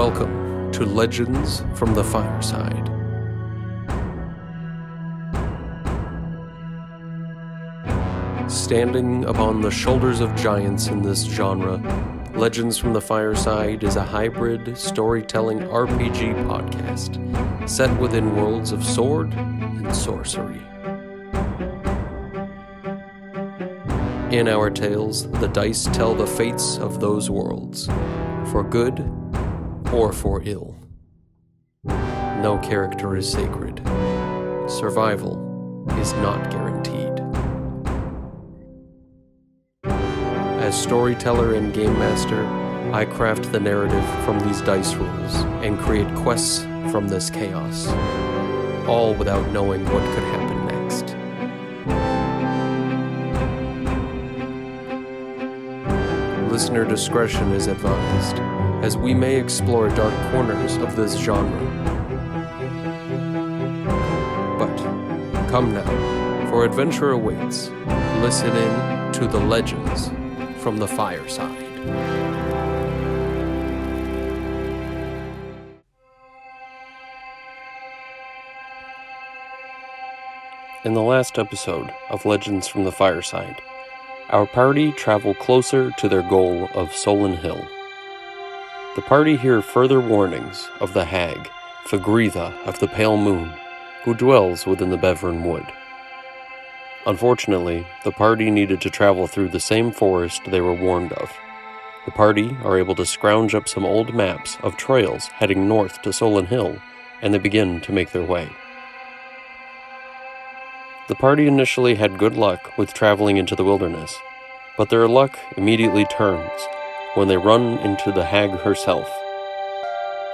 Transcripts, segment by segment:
Welcome to Legends from the Fireside. Standing upon the shoulders of giants in this genre, Legends from the Fireside is a hybrid storytelling RPG podcast set within worlds of sword and sorcery. In our tales, the dice tell the fates of those worlds, for good or for ill. No character is sacred. Survival is not guaranteed. As storyteller and game master, I craft the narrative from these dice rolls and create quests from this chaos, all without knowing what could happen next. Listener discretion is advised, as we may explore dark corners of this genre. But come now, for adventure awaits. Listen in to the legends from the fireside. In the last episode of Legends from the Fireside, our party travel closer to their goal of Solon Hill. The party hear further warnings of the hag, Fagritha of the Pale Moon, who dwells within the Bevern Wood. Unfortunately, the party needed to travel through the same forest they were warned of. The party are able to scrounge up some old maps of trails heading north to Solon Hill, and they begin to make their way. The party initially had good luck with traveling into the wilderness, but their luck immediately turns when they run into the hag herself.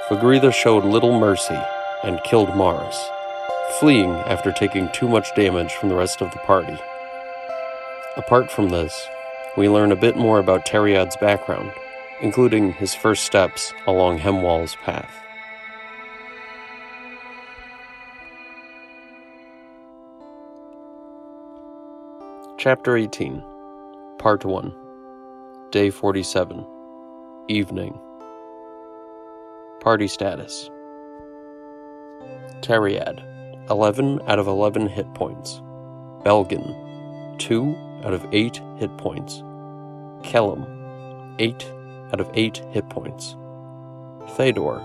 Fagritha showed little mercy and killed Maris, fleeing after taking too much damage from the rest of the party. Apart from this, we learn a bit more about Teriad's background, including his first steps along Hemwall's path. Chapter 18, Part 1, Day 47, Evening. Party status Teriad, 11 out of 11 hit points. Belgin, 2 out of 8 hit points. Kellum, 8 out of 8 hit points. Thedor,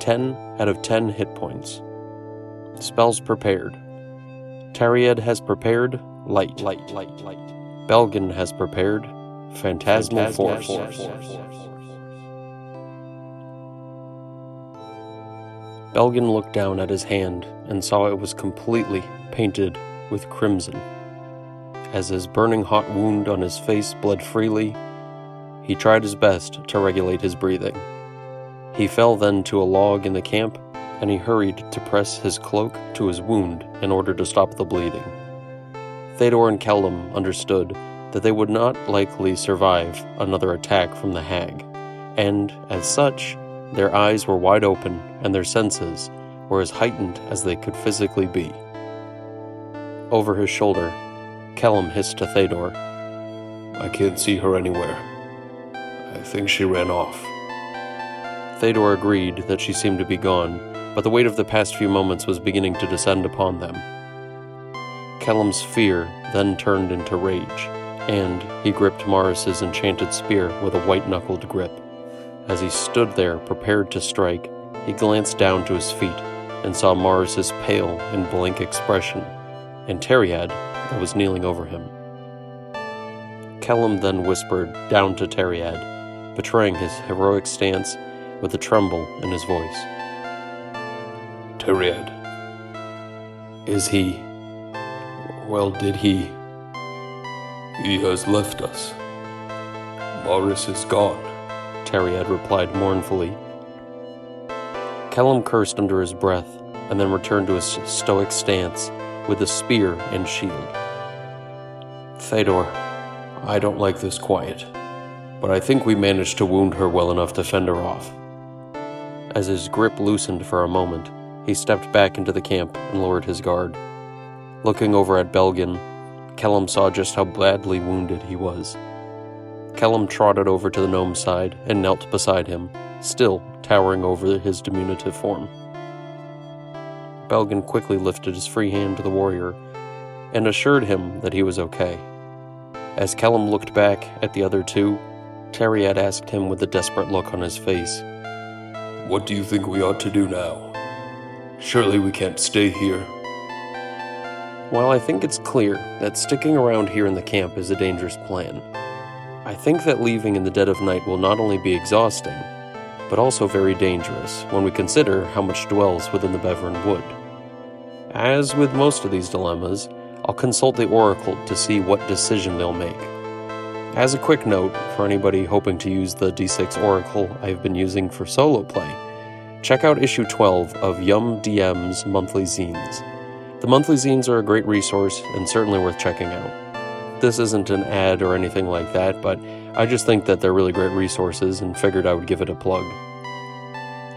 10 out of 10 hit points. Spells prepared. Teriad has prepared light, light, light, light. Belgin has prepared phantasmal, force. Belgin looked down at his hand and saw it was completely painted with crimson. As his burning hot wound on his face bled freely, he tried his best to regulate his breathing. He fell then to a log in the camp, and he hurried to press his cloak to his wound in order to stop the bleeding. Thedor and Kellum understood that they would not likely survive another attack from the hag, and, as such, their eyes were wide open and their senses were as heightened as they could physically be. Over his shoulder, Kellum hissed to Thedor, I can't see her anywhere. I think she ran off. Thedor agreed that she seemed to be gone, but the weight of the past few moments was beginning to descend upon them. Kellum's fear then turned into rage, and he gripped Maris's enchanted spear with a white knuckled grip. As he stood there prepared to strike, he glanced down to his feet and saw Maris's pale and blank expression, and Teriad that was kneeling over him. Kellum then whispered down to Teriad, betraying his heroic stance with a tremble in his voice. Teriad. Is he. Well, did he. He has left us. Maris is gone. Teriad replied mournfully. Kellum cursed under his breath and then returned to his stoic stance with the spear and shield. Thedor, I don't like this quiet, but I think we managed to wound her well enough to fend her off. As his grip loosened for a moment, he stepped back into the camp and lowered his guard. Looking over at Belgin, Kellum saw just how badly wounded he was. Kellum trotted over to the gnome's side and knelt beside him, still towering over his diminutive form. Belgin quickly lifted his free hand to the warrior and assured him that he was okay. As Kellum looked back at the other two, Teriad asked him with a desperate look on his face, What do you think we ought to do now? Surely we can't stay here. While I think it's clear that sticking around here in the camp is a dangerous plan, I think that leaving in the dead of night will not only be exhausting, but also very dangerous when we consider how much dwells within the Beverin Wood. As with most of these dilemmas, I'll consult the Oracle to see what decision they'll make. As a quick note, for anybody hoping to use the D6 Oracle I've been using for solo play, check out issue 12 of Yum DM's monthly zines. The monthly zines are a great resource and certainly worth checking out. This isn't an ad or anything like that, but I just think that they're really great resources and figured I would give it a plug.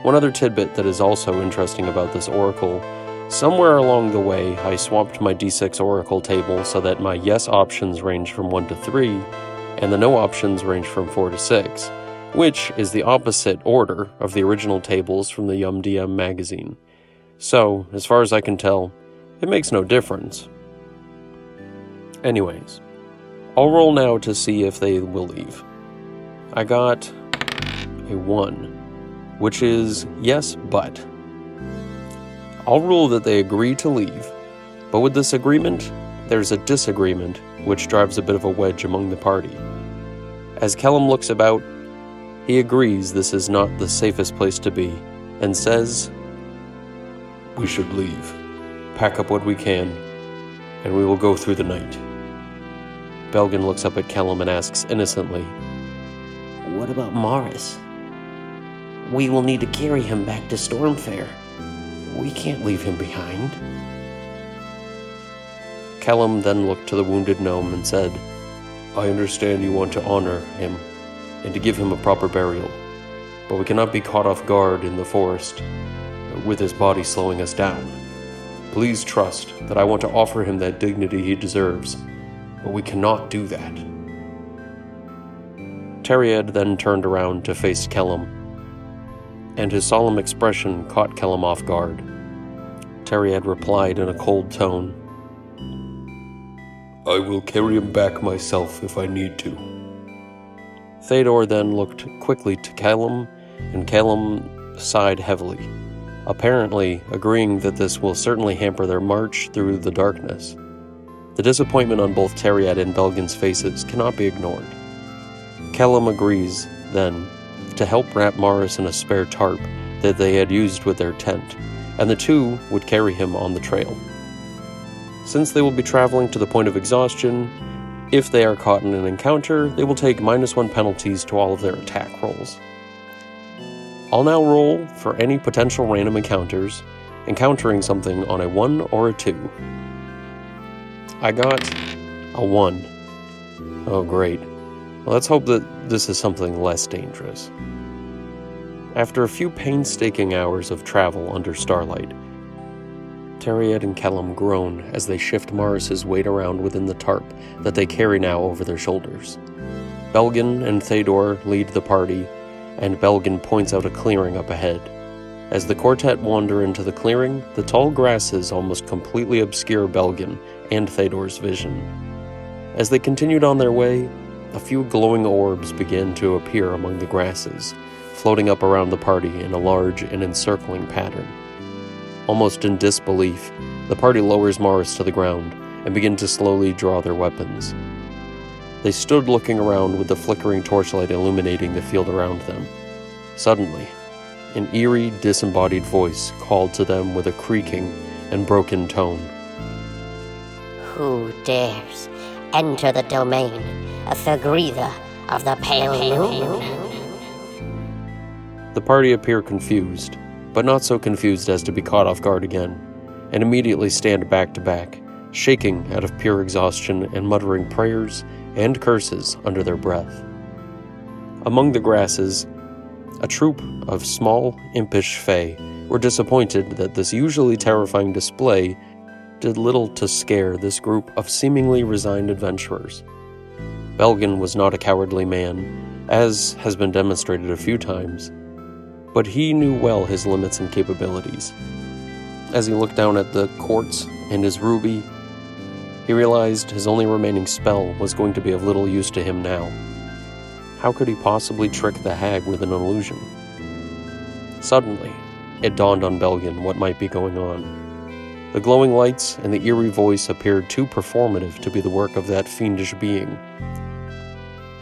One other tidbit that is also interesting about this oracle somewhere along the way, I swapped my d6 oracle table so that my yes options range from 1 to 3 and the no options range from 4 to 6 which is the opposite order of the original tables from the Yum DM magazine. So, as far as I can tell, it makes no difference. Anyways, I'll roll now to see if they will leave. I got a 1, which is yes, but. I'll rule that they agree to leave, but with this agreement, there's a disagreement which drives a bit of a wedge among the party. As Kellum looks about, he agrees this is not the safest place to be and says, We should leave, pack up what we can, and we will go through the night. Belgin looks up at Kellum and asks innocently, What about Morris? We will need to carry him back to Stormfaire. We can't leave him behind. Kellum then looked to the wounded gnome and said, I understand you want to honor him and to give him a proper burial. But we cannot be caught off guard in the forest with his body slowing us down. Please trust that I want to offer him that dignity he deserves, but we cannot do that. Teriad then turned around to face Kellum, and his solemn expression caught Kellum off guard. Teriad replied in a cold tone, I will carry him back myself if I need to. Théodore then looked quickly to Kellum, and Kellum sighed heavily, apparently agreeing that this will certainly hamper their march through the darkness. The disappointment on both Teriad and Belgin's faces cannot be ignored. Kellum agrees, then, to help wrap Morris in a spare tarp that they had used with their tent, and the two would carry him on the trail. Since they will be traveling to the point of exhaustion, if they are caught in an encounter, they will take minus one penalties to all of their attack rolls. I'll now roll for any potential random encounters, encountering something on a 1 or a 2. I got a 1. Oh, great. Let's hope that this is something less dangerous. After a few painstaking hours of travel under starlight, Teriad and Kellum groan as they shift Morris's weight around within the tarp that they carry now over their shoulders. Belgin and Théodore lead the party, and Belgin points out a clearing up ahead. As the quartet wander into the clearing, the tall grasses almost completely obscure Belgin and Théodore's vision. As they continued on their way, a few glowing orbs began to appear among the grasses, floating up around the party in a large and encircling pattern. Almost in disbelief, the party lowers Morris to the ground and begin to slowly draw their weapons. They stood looking around with the flickering torchlight illuminating the field around them. Suddenly, an eerie, disembodied voice called to them with a creaking and broken tone. Who dares enter the domain of the Fagritha of the Pale Moon? The party appear confused, but not so confused as to be caught off guard again, and immediately stand back to back, shaking out of pure exhaustion and muttering prayers and curses under their breath. Among the grasses, a troop of small, impish fae were disappointed that this usually terrifying display did little to scare this group of seemingly resigned adventurers. Belgin was not a cowardly man, as has been demonstrated a few times, but he knew well his limits and capabilities. As he looked down at the quartz and his ruby, he realized his only remaining spell was going to be of little use to him now. How could he possibly trick the hag with an illusion? Suddenly, it dawned on Belgin what might be going on. The glowing lights and the eerie voice appeared too performative to be the work of that fiendish being.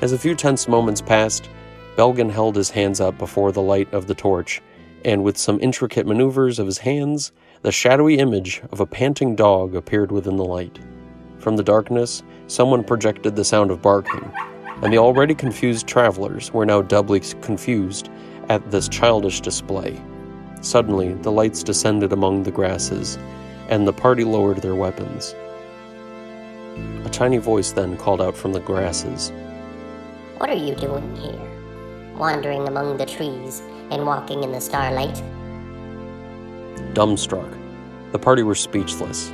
As a few tense moments passed, Belgin held his hands up before the light of the torch, and with some intricate maneuvers of his hands, the shadowy image of a panting dog appeared within the light. From the darkness, someone projected the sound of barking, and the already confused travelers were now doubly confused at this childish display. Suddenly, the lights descended among the grasses, and the party lowered their weapons. A tiny voice then called out from the grasses What are you doing here? Wandering among the trees and walking in the starlight? Dumbstruck, the party were speechless,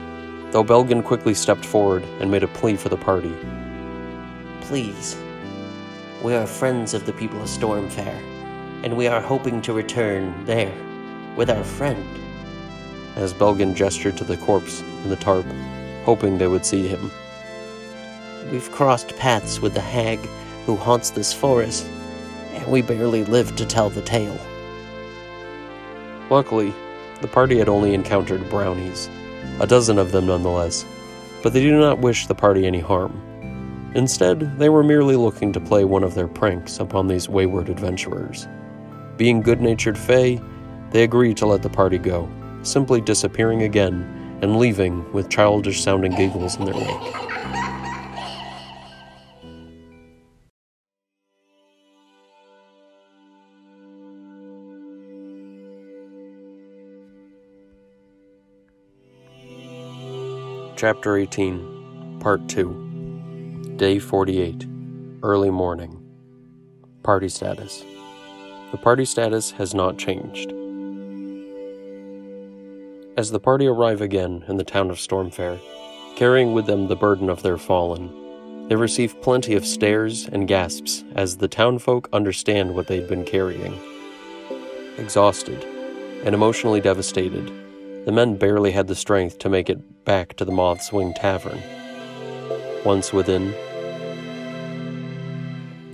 though Belgin quickly stepped forward and made a plea for the party. Please, we are friends of the people of Stormfaire, and we are hoping to return there with our friend. As Belgin gestured to the corpse in the tarp, hoping they would see him. We've crossed paths with the hag who haunts this forest, and we barely lived to tell the tale. Luckily, the party had only encountered brownies, a dozen of them nonetheless, but they did not wish the party any harm. Instead, they were merely looking to play one of their pranks upon these wayward adventurers. Being good natured Fae, they agreed to let the party go, simply disappearing again and leaving with childish sounding giggles in their wake. Chapter 18, Part 2, Day 48, Early Morning. Party Status The party status has not changed. As the party arrive again in the town of Stormfaire, carrying with them the burden of their fallen, they receive plenty of stares and gasps as the townfolk understand what they'd been carrying. Exhausted and emotionally devastated, the men barely had the strength to make it back to the Moth's Wing Tavern. Once within,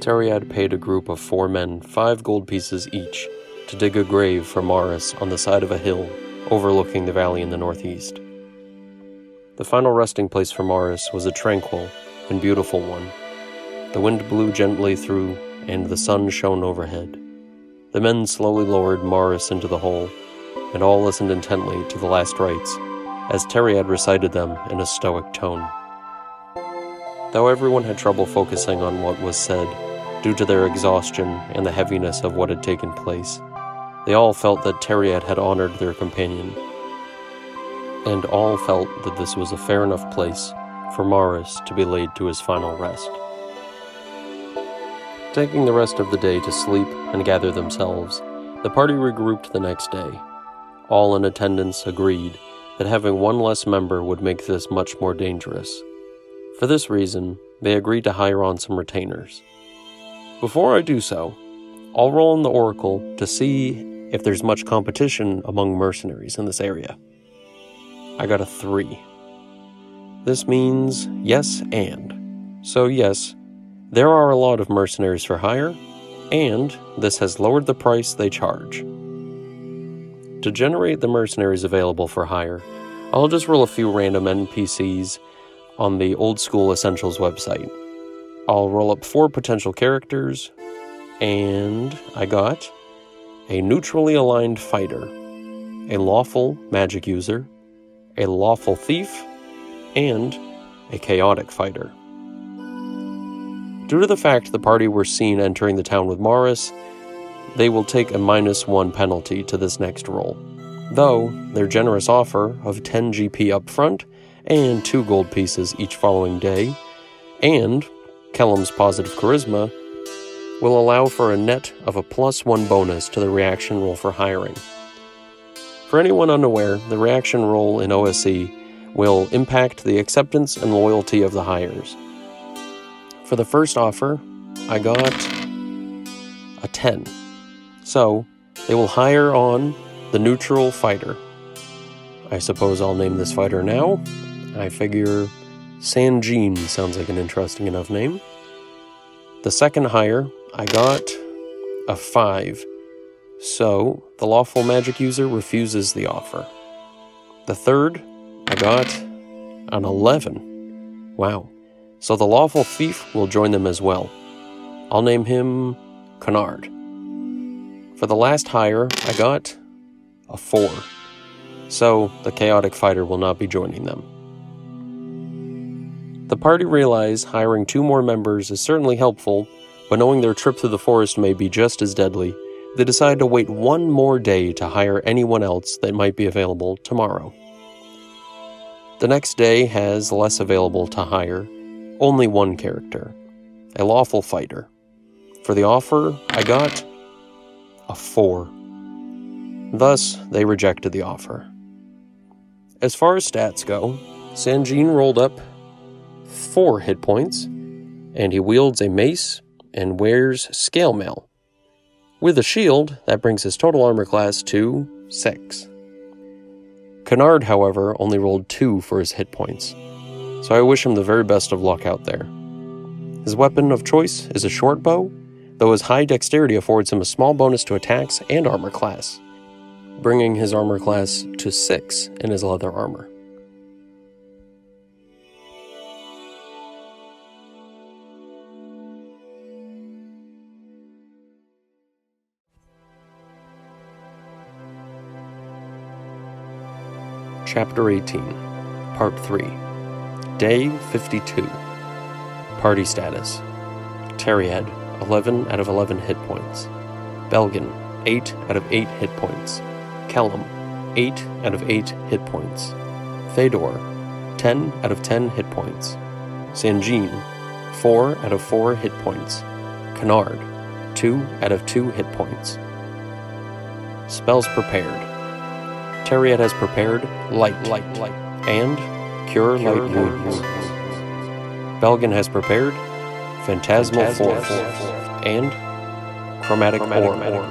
Teriad paid a group of four men five gold pieces each to dig a grave for Maris on the side of a hill overlooking the valley in the northeast. The final resting place for Morris was a tranquil and beautiful one. The wind blew gently through, and the sun shone overhead. The men slowly lowered Morris into the hole and all listened intently to the last rites, as Teriad recited them in a stoic tone. Though everyone had trouble focusing on what was said, due to their exhaustion and the heaviness of what had taken place, they all felt that Teriad had honored their companion, and all felt that this was a fair enough place for Maris to be laid to his final rest. Taking the rest of the day to sleep and gather themselves, the party regrouped the next day all in attendance agreed that having one less member would make this much more dangerous. For this reason, they agreed to hire on some retainers. Before I do so, I'll roll in the Oracle to see if there's much competition among mercenaries in this area. I got a 3. This means yes and. So, yes, there are a lot of mercenaries for hire, and this has lowered the price they charge. To generate the mercenaries available for hire, I'll just roll a few random NPCs on the Old School Essentials website. I'll roll up four potential characters, and I got a neutrally aligned fighter, a lawful magic user, a lawful thief, and a chaotic fighter. Due to the fact the party were seen entering the town with Morris, they will take a minus one penalty to this next roll. Though their generous offer of 10 GP up front and 2 gold pieces each following day, and Kellum's positive charisma, will allow for a net of a plus 1 bonus to the reaction roll for hiring. For anyone unaware, the reaction roll in OSE will impact the acceptance and loyalty of the hires. For the first offer, I got a 10. So, They will hire on the neutral fighter. I suppose I'll name this fighter now. I figure Sanjean sounds like an interesting enough name. The second hire, I got a 5. So, the lawful magic user refuses the offer. The third, I got an 11. Wow. So the lawful thief will join them as well. I'll name him Kennard. For the last hire, I got a 4. So the chaotic fighter will not be joining them. The party realize hiring two more members is certainly helpful, but knowing their trip through the forest may be just as deadly, they decide to wait one more day to hire anyone else that might be available tomorrow. The next day has less available to hire, only one character, a lawful fighter. For the offer, I got a 4. Thus, they rejected the offer. As far as stats go, Sanjean rolled up 4 hit points, and he wields a mace and wears scale mail. With a shield, that brings his total armor class to 6. Kennard, however, only rolled 2 for his hit points, so I wish him the very best of luck out there. His weapon of choice is a short bow, though his high dexterity affords him a small bonus to attacks and armor class, bringing his armor class to 6 in his leather armor. Chapter 18, Part 3, Day 52. Party status Teriad, 11 out of 11 hit points. Belgin, 8 out of 8 hit points. Kellum, 8 out of 8 hit points. Thedor, 10 out of 10 hit points. Sanjean, 4 out of 4 hit points. Kennard, 2 out of 2 hit points. Spells prepared. Teriad has prepared light, light, light, and cure, cure light wounds. Belgin has prepared phantasmal, force, and chromatic, chromatic orb.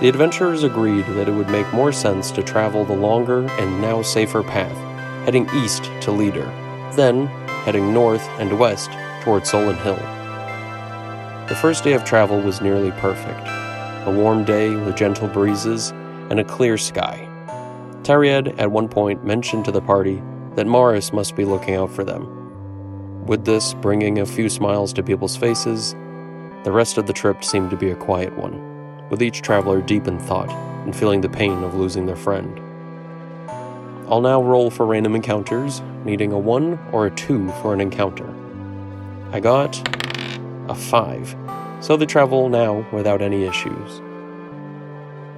The adventurers agreed that it would make more sense to travel the longer and now safer path, heading east to Leader, then heading north and west toward Solon Hill. The first day of travel was nearly perfect a warm day with gentle breezes, and a clear sky. Teriad at one point mentioned to the party that Morris must be looking out for them. With this bringing a few smiles to people's faces, the rest of the trip seemed to be a quiet one, with each traveler deep in thought and feeling the pain of losing their friend. I'll now roll for random encounters, needing a 1 or a 2 for an encounter. I got a 5, so they travel now without any issues.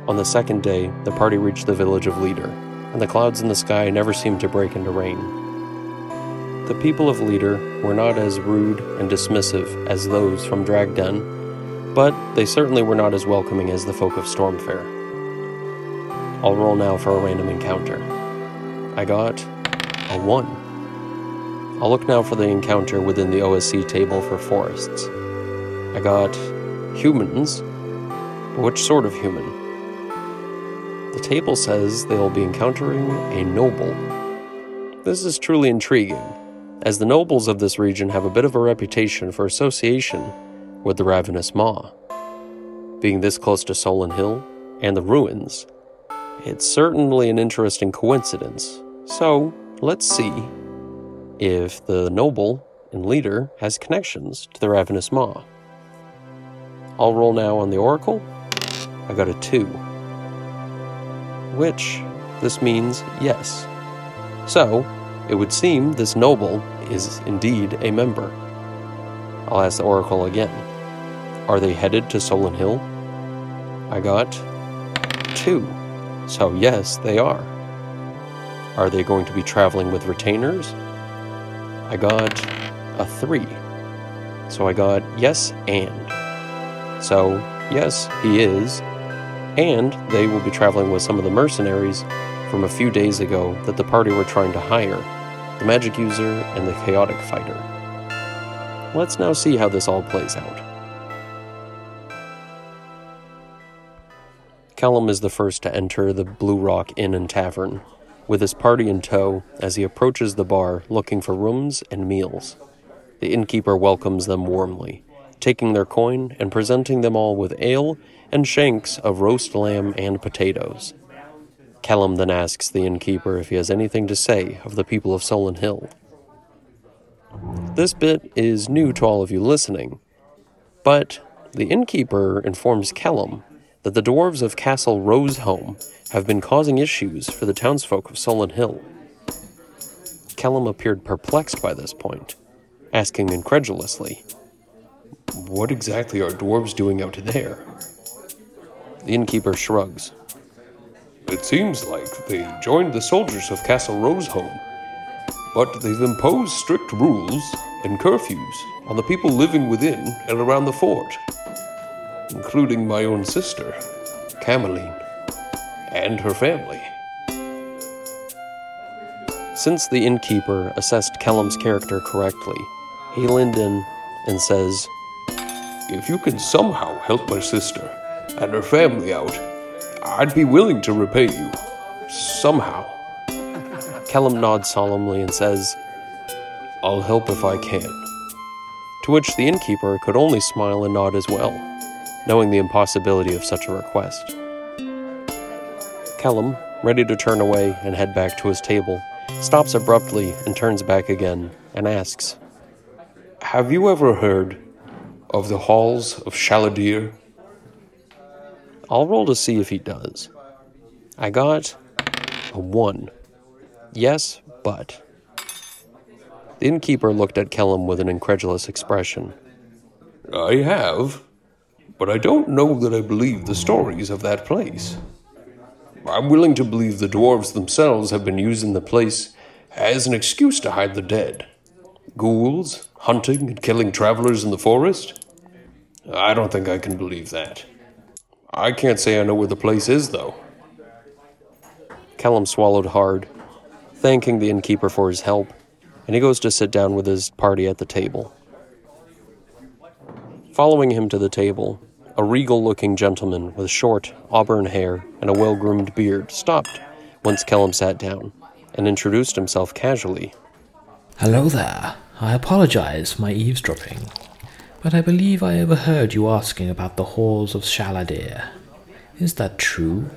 On the second day, the party reached the village of Leader, and the clouds in the sky never seemed to break into rain. The people of Leader were not as rude and dismissive as those from Dragden, but they certainly were not as welcoming as the folk of Stormfaire. I'll roll now for a random encounter. I got a 1. I'll look now for the encounter within the OSE table for forests. I got humans. But which sort of human? The table says they'll be encountering a noble. This is truly intriguing, as the nobles of this region have a bit of a reputation for association with the ravenous maw. Being this close to Solon Hill and the ruins, it's certainly an interesting coincidence. So, let's see if the noble and leader has connections to the ravenous maw. I'll roll now on the Oracle. I got a 2. Which, this means yes. So, it would seem this noble is indeed a member. I'll ask the Oracle again. Are they headed to Solon Hill? I got 2. So, yes, they are. Are they going to be traveling with retainers? I got a 3. So I got yes and. So, yes, he is. And they will be traveling with some of the mercenaries from a few days ago that the party were trying to hire the magic user and the chaotic fighter. Let's now see how this all plays out. Callum is the first to enter the Blue Rock Inn and Tavern, with his party in tow as he approaches the bar looking for rooms and meals. The innkeeper welcomes them warmly, taking their coin and presenting them all with ale and shanks of roast lamb and potatoes. Callum then asks the innkeeper if he has anything to say of the people of Solon Hill. This bit is new to all of you listening, but the innkeeper informs Callum that the dwarves of Castle Roseholm have been causing issues for the townsfolk of Solon Hill. Callum appeared perplexed by this point, asking incredulously, What exactly are dwarves doing out there? The innkeeper shrugs. It seems like they joined the soldiers of Castle Roseholm, but they've imposed strict rules and curfews on the people living within and around the fort, including my own sister, Cameline, and her family. Since the innkeeper assessed Callum's character correctly, he leaned in and says, If you can somehow help my sister and her family out, I'd be willing to repay you. Somehow. Callum nods solemnly and says, I'll help if I can. To which the innkeeper could only smile and nod as well, knowing the impossibility of such a request. Callum, ready to turn away and head back to his table, stops abruptly and turns back again and asks, Have you ever heard of the halls of Shaladir? I'll roll to see if he does. I got a one. Yes, but. The innkeeper looked at Kellum with an incredulous expression. I have, but I don't know that I believe the stories of that place. I'm willing to believe the dwarves themselves have been using the place as an excuse to hide the dead. Ghouls, hunting and killing travelers in the forest? I don't think I can believe that. I can't say I know where the place is, though. Callum swallowed hard, thanking the innkeeper for his help, and he goes to sit down with his party at the table. Following him to the table, a regal looking gentleman with short, auburn hair and a well groomed beard stopped once Callum sat down and introduced himself casually. Hello there. I apologize for my eavesdropping, but I believe I overheard you asking about the halls of Shaladir. Is that true?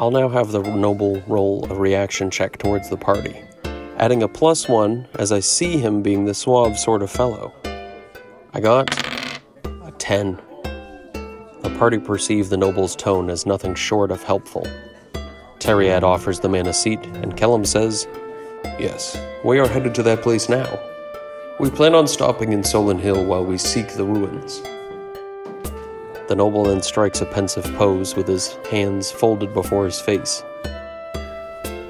I'll now have the noble roll a reaction check towards the party, adding a plus one as I see him being the suave sort of fellow. I got a 10. The party perceive the noble's tone as nothing short of helpful. Teriad offers the man a seat, and Kellum says, Yes, we are headed to that place now. We plan on stopping in Solon Hill while we seek the ruins. The noble then strikes a pensive pose with his hands folded before his face.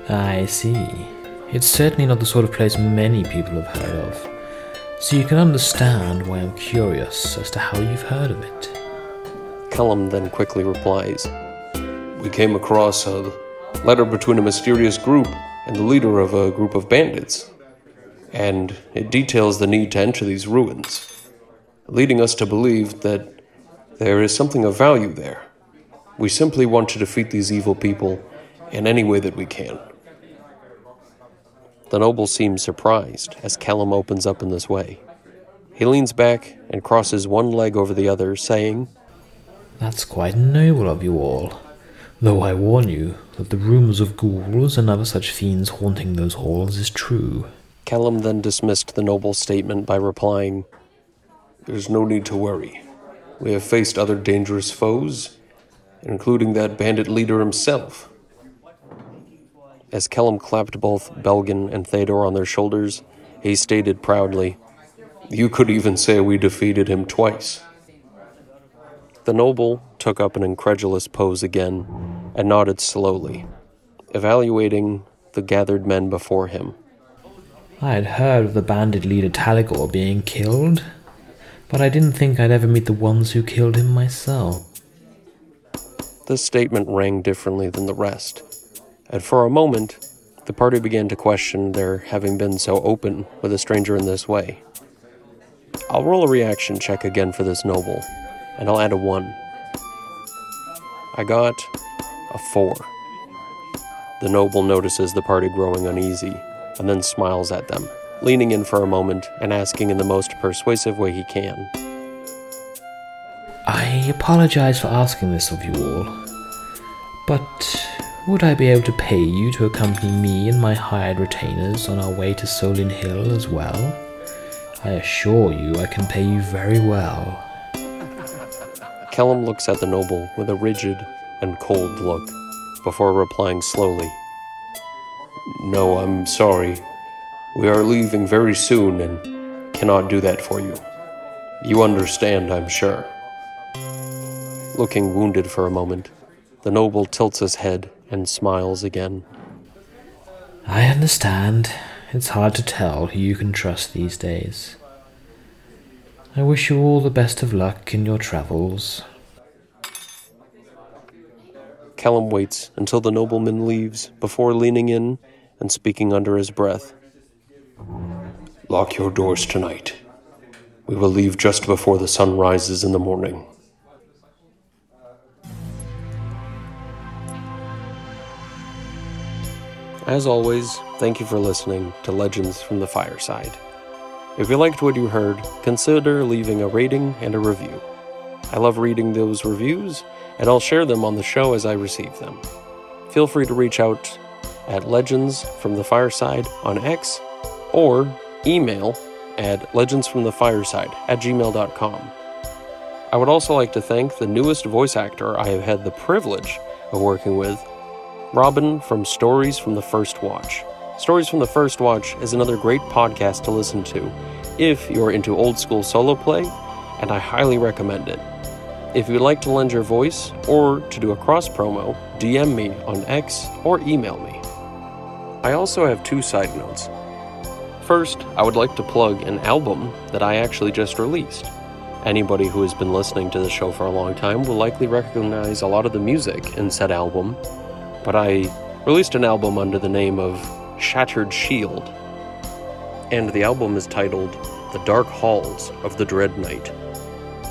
I see. It's certainly not the sort of place many people have heard of. So you can understand why I'm curious as to how you've heard of it. Callum then quickly replies, We came across a letter between a mysterious group and the leader of a group of bandits, and it details the need to enter these ruins, leading us to believe that there is something of value there. We simply want to defeat these evil people in any way that we can. The noble seems surprised as Callum opens up in this way. He leans back and crosses one leg over the other, saying, That's quite noble of you all. Though I warn you that the rumours of ghouls and other such fiends haunting those halls is true. Callum then dismissed the noble's statement by replying, There's no need to worry. We have faced other dangerous foes, including that bandit leader himself. As Kellum clapped both Belgin and Theodore on their shoulders, he stated proudly, You could even say we defeated him twice. The noble took up an incredulous pose again and nodded slowly, evaluating the gathered men before him. I had heard of the bandit leader Taligor being killed, but I didn't think I'd ever meet the ones who killed him myself. This statement rang differently than the rest, and for a moment, the party began to question their having been so open with a stranger in this way. I'll roll a reaction check again for this noble, and I'll add a 1. I got a four. The noble notices the party growing uneasy and then smiles at them, leaning in for a moment and asking in the most persuasive way he can. I apologize for asking this of you all, but would I be able to pay you to accompany me and my hired retainers on our way to Solon Hill as well? I assure you I can pay you very well. Kellum looks at the noble with a rigid and cold look before replying slowly. No, I'm sorry. We are leaving very soon and cannot do that for you. You understand, I'm sure. Looking wounded for a moment, the noble tilts his head and smiles again. I understand. It's hard to tell who you can trust these days. I wish you all the best of luck in your travels. Kellum waits until the nobleman leaves before leaning in and speaking under his breath. Lock your doors tonight. We will leave just before the sun rises in the morning. As always, thank you for listening to Legends from the Fireside. If you liked what you heard, consider leaving a rating and a review. I love reading those reviews, and I'll share them on the show as I receive them. Feel free to reach out at Legends from the Fireside on X or email at legendsfromthefireside at gmail.com. I would also like to thank the newest voice actor I have had the privilege of working with, Robin from Stories from the First Watch. Stories from the First Watch is another great podcast to listen to if you're into old school solo play, and I highly recommend it. If you'd like to lend your voice or to do a cross promo, DM me on X or email me. I also have two side notes. First, I would like to plug an album that I actually just released. Anybody who has been listening to the show for a long time will likely recognize a lot of the music in said album, but I released an album under the name of Shattered Shield, and the album is titled The Dark Halls of the Dreadknight.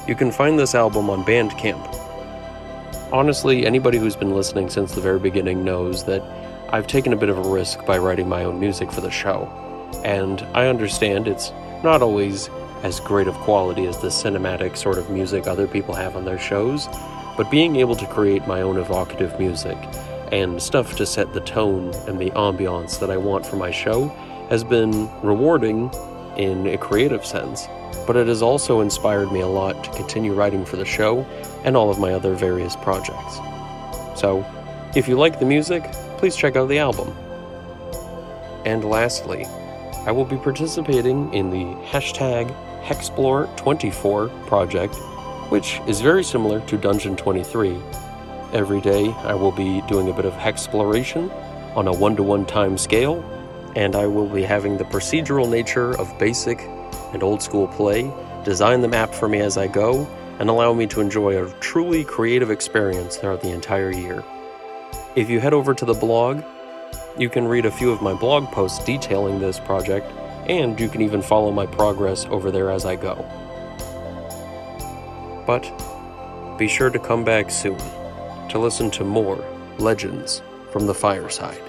You can find this album on Bandcamp. Honestly, anybody who's been listening since the very beginning knows that I've taken a bit of a risk by writing my own music for the show, and I understand it's not always as great of quality as the cinematic sort of music other people have on their shows, but being able to create my own evocative music and stuff to set the tone and the ambiance that I want for my show has been rewarding in a creative sense, but it has also inspired me a lot to continue writing for the show and all of my other various projects. So, if you like the music, please check out the album. And lastly, I will be participating in the hashtag Hexplore24 project, which is very similar to Dungeon 23. Every day I will be doing a bit of exploration on a one to one time scale, and I will be having the procedural nature of basic and old school play design the map for me as I go and allow me to enjoy a truly creative experience throughout the entire year. If you head over to the blog, you can read a few of my blog posts detailing this project, and you can even follow my progress over there as I go. But be sure to come back soon to listen to more legends from the fireside.